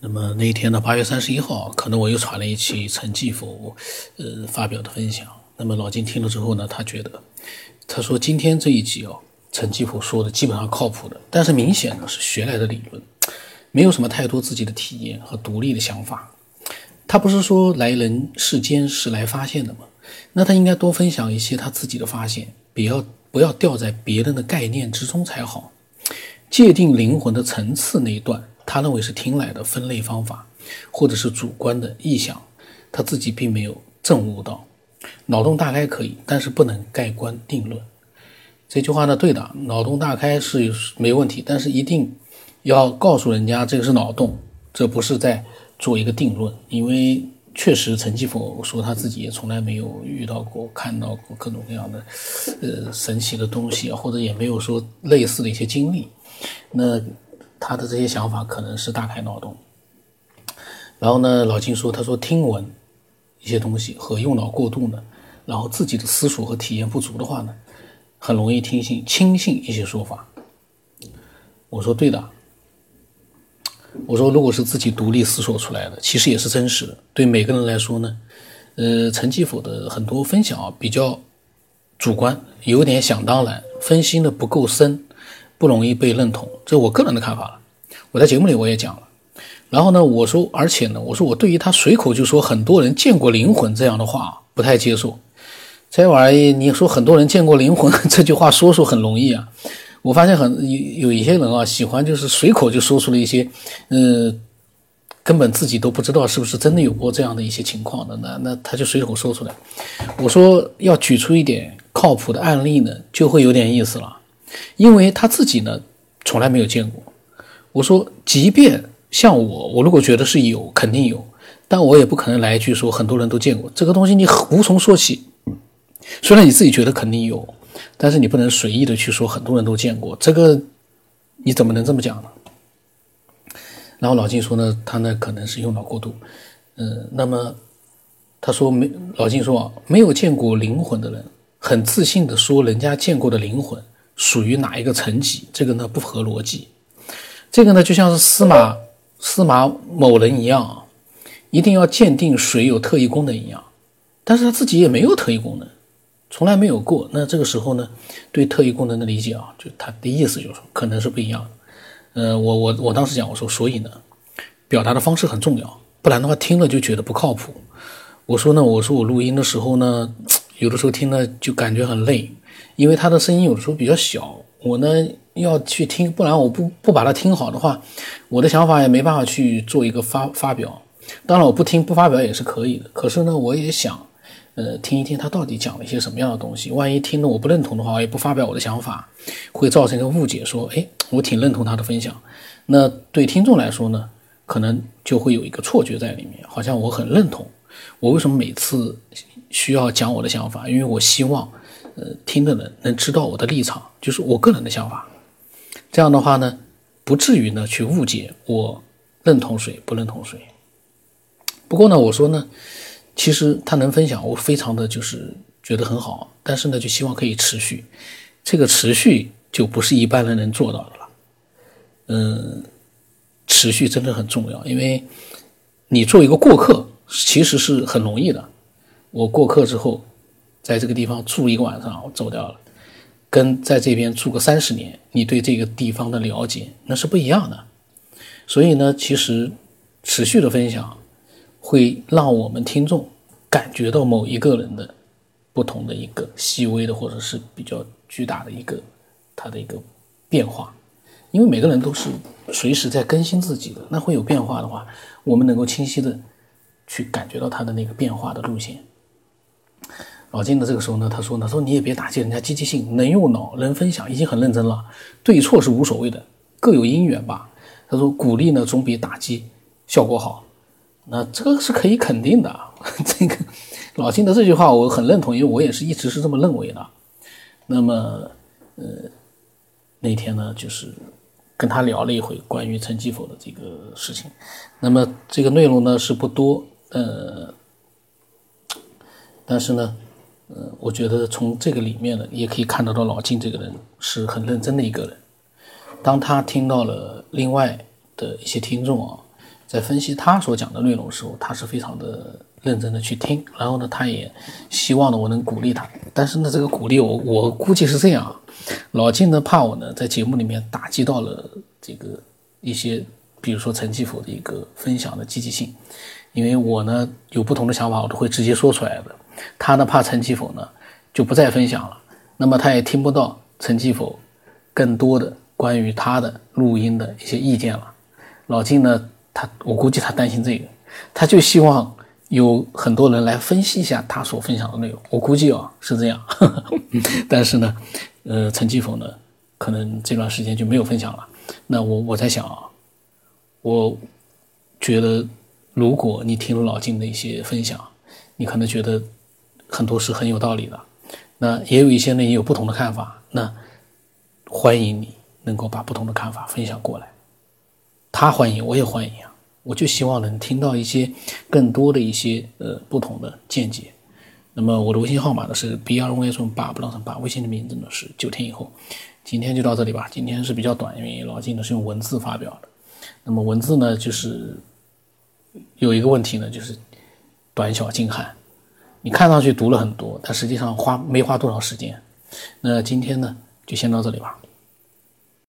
那么那一天呢，八月三十一号，可能我又传了一期陈继福，呃，发表的分享。那么老金听了之后呢，他觉得，他说今天这一集哦，陈继福说的基本上靠谱的，但是明显呢是学来的理论，没有什么太多自己的体验和独立的想法。他不是说来人世间是来发现的吗？那他应该多分享一些他自己的发现，不要不要掉在别人的概念之中才好。界定灵魂的层次那一段。他认为是听来的分类方法，或者是主观的臆想，他自己并没有证悟到。脑洞大开可以，但是不能盖棺定论。这句话呢，对的，脑洞大开是没问题，但是一定要告诉人家这个是脑洞，这不是在做一个定论。因为确实，陈继福说他自己也从来没有遇到过、看到过各种各样的呃神奇的东西，或者也没有说类似的一些经历。那。他的这些想法可能是大开脑洞，然后呢，老金说，他说听闻一些东西和用脑过度呢，然后自己的思索和体验不足的话呢，很容易听信轻信一些说法。我说对的，我说如果是自己独立思索出来的，其实也是真实的。对每个人来说呢，呃，陈继甫的很多分享啊比较主观，有点想当然，分析的不够深。不容易被认同，这是我个人的看法了。我在节目里我也讲了，然后呢，我说，而且呢，我说我对于他随口就说很多人见过灵魂这样的话不太接受。这玩意你说很多人见过灵魂 这句话说说很容易啊，我发现很有有一些人啊喜欢就是随口就说出了一些，呃，根本自己都不知道是不是真的有过这样的一些情况的，那那他就随口说出来。我说要举出一点靠谱的案例呢，就会有点意思了。因为他自己呢，从来没有见过。我说，即便像我，我如果觉得是有，肯定有，但我也不可能来一句说很多人都见过这个东西，你无从说起。虽然你自己觉得肯定有，但是你不能随意的去说很多人都见过这个，你怎么能这么讲呢？然后老金说呢，他呢可能是用脑过度。嗯，那么他说没，老金说啊，没有见过灵魂的人，很自信的说人家见过的灵魂。属于哪一个层级？这个呢不合逻辑。这个呢就像是司马司马某人一样啊，一定要鉴定谁有特异功能一样，但是他自己也没有特异功能，从来没有过。那这个时候呢，对特异功能的理解啊，就他的意思就是可能是不一样的。呃，我我我当时讲我说，所以呢，表达的方式很重要，不然的话听了就觉得不靠谱。我说呢，我说我录音的时候呢，有的时候听了就感觉很累。因为他的声音有的时候比较小，我呢要去听，不然我不不把它听好的话，我的想法也没办法去做一个发发表。当然我不听不发表也是可以的，可是呢我也想，呃听一听他到底讲了一些什么样的东西。万一听了我不认同的话，我也不发表我的想法，会造成一个误解，说哎我挺认同他的分享。那对听众来说呢，可能就会有一个错觉在里面，好像我很认同。我为什么每次需要讲我的想法？因为我希望。呃，听的人能知道我的立场，就是我个人的想法。这样的话呢，不至于呢去误解我认同谁不认同谁。不过呢，我说呢，其实他能分享，我非常的就是觉得很好。但是呢，就希望可以持续。这个持续就不是一般人能做到的了。嗯，持续真的很重要，因为你做一个过客其实是很容易的。我过客之后。在这个地方住一个晚上，我走掉了，跟在这边住个三十年，你对这个地方的了解那是不一样的。所以呢，其实持续的分享会让我们听众感觉到某一个人的不同的一个细微的或者是比较巨大的一个他的一个变化，因为每个人都是随时在更新自己的，那会有变化的话，我们能够清晰的去感觉到他的那个变化的路线。老金的这个时候呢，他说：“他说你也别打击人家积极性，能用脑，能分享，已经很认真了。对错是无所谓的，各有因缘吧。”他说：“鼓励呢，总比打击效果好。”那这个是可以肯定的。这个老金的这句话我很认同，因为我也是一直是这么认为的。那么，呃，那天呢，就是跟他聊了一回关于陈继否的这个事情。那么这个内容呢是不多，呃，但是呢。呃，我觉得从这个里面呢，也可以看得到老金这个人是很认真的一个人。当他听到了另外的一些听众啊，在分析他所讲的内容的时候，他是非常的认真的去听，然后呢，他也希望呢我能鼓励他。但是呢，这个鼓励我我估计是这样啊，老金呢怕我呢在节目里面打击到了这个一些，比如说陈继福的一个分享的积极性，因为我呢有不同的想法，我都会直接说出来的。他呢怕陈继否呢就不再分享了，那么他也听不到陈继否更多的关于他的录音的一些意见了。老金呢？他我估计他担心这个，他就希望有很多人来分析一下他所分享的内容。我估计啊是这样，但是呢，呃，陈继否呢，可能这段时间就没有分享了。那我我在想啊，我觉得如果你听了老金的一些分享，你可能觉得很多是很有道理的。那也有一些呢也有不同的看法，那欢迎你能够把不同的看法分享过来。他欢迎，我也欢迎啊！我就希望能听到一些更多的一些呃不同的见解。那么我的微信号码呢是 b 二 y 顺八不浪上八，微信的名字呢是九天以后。今天就到这里吧，今天是比较短，因为老金呢是用文字发表的。那么文字呢就是有一个问题呢，就是短小精悍。你看上去读了很多，但实际上花没花多少时间。那今天呢就先到这里吧。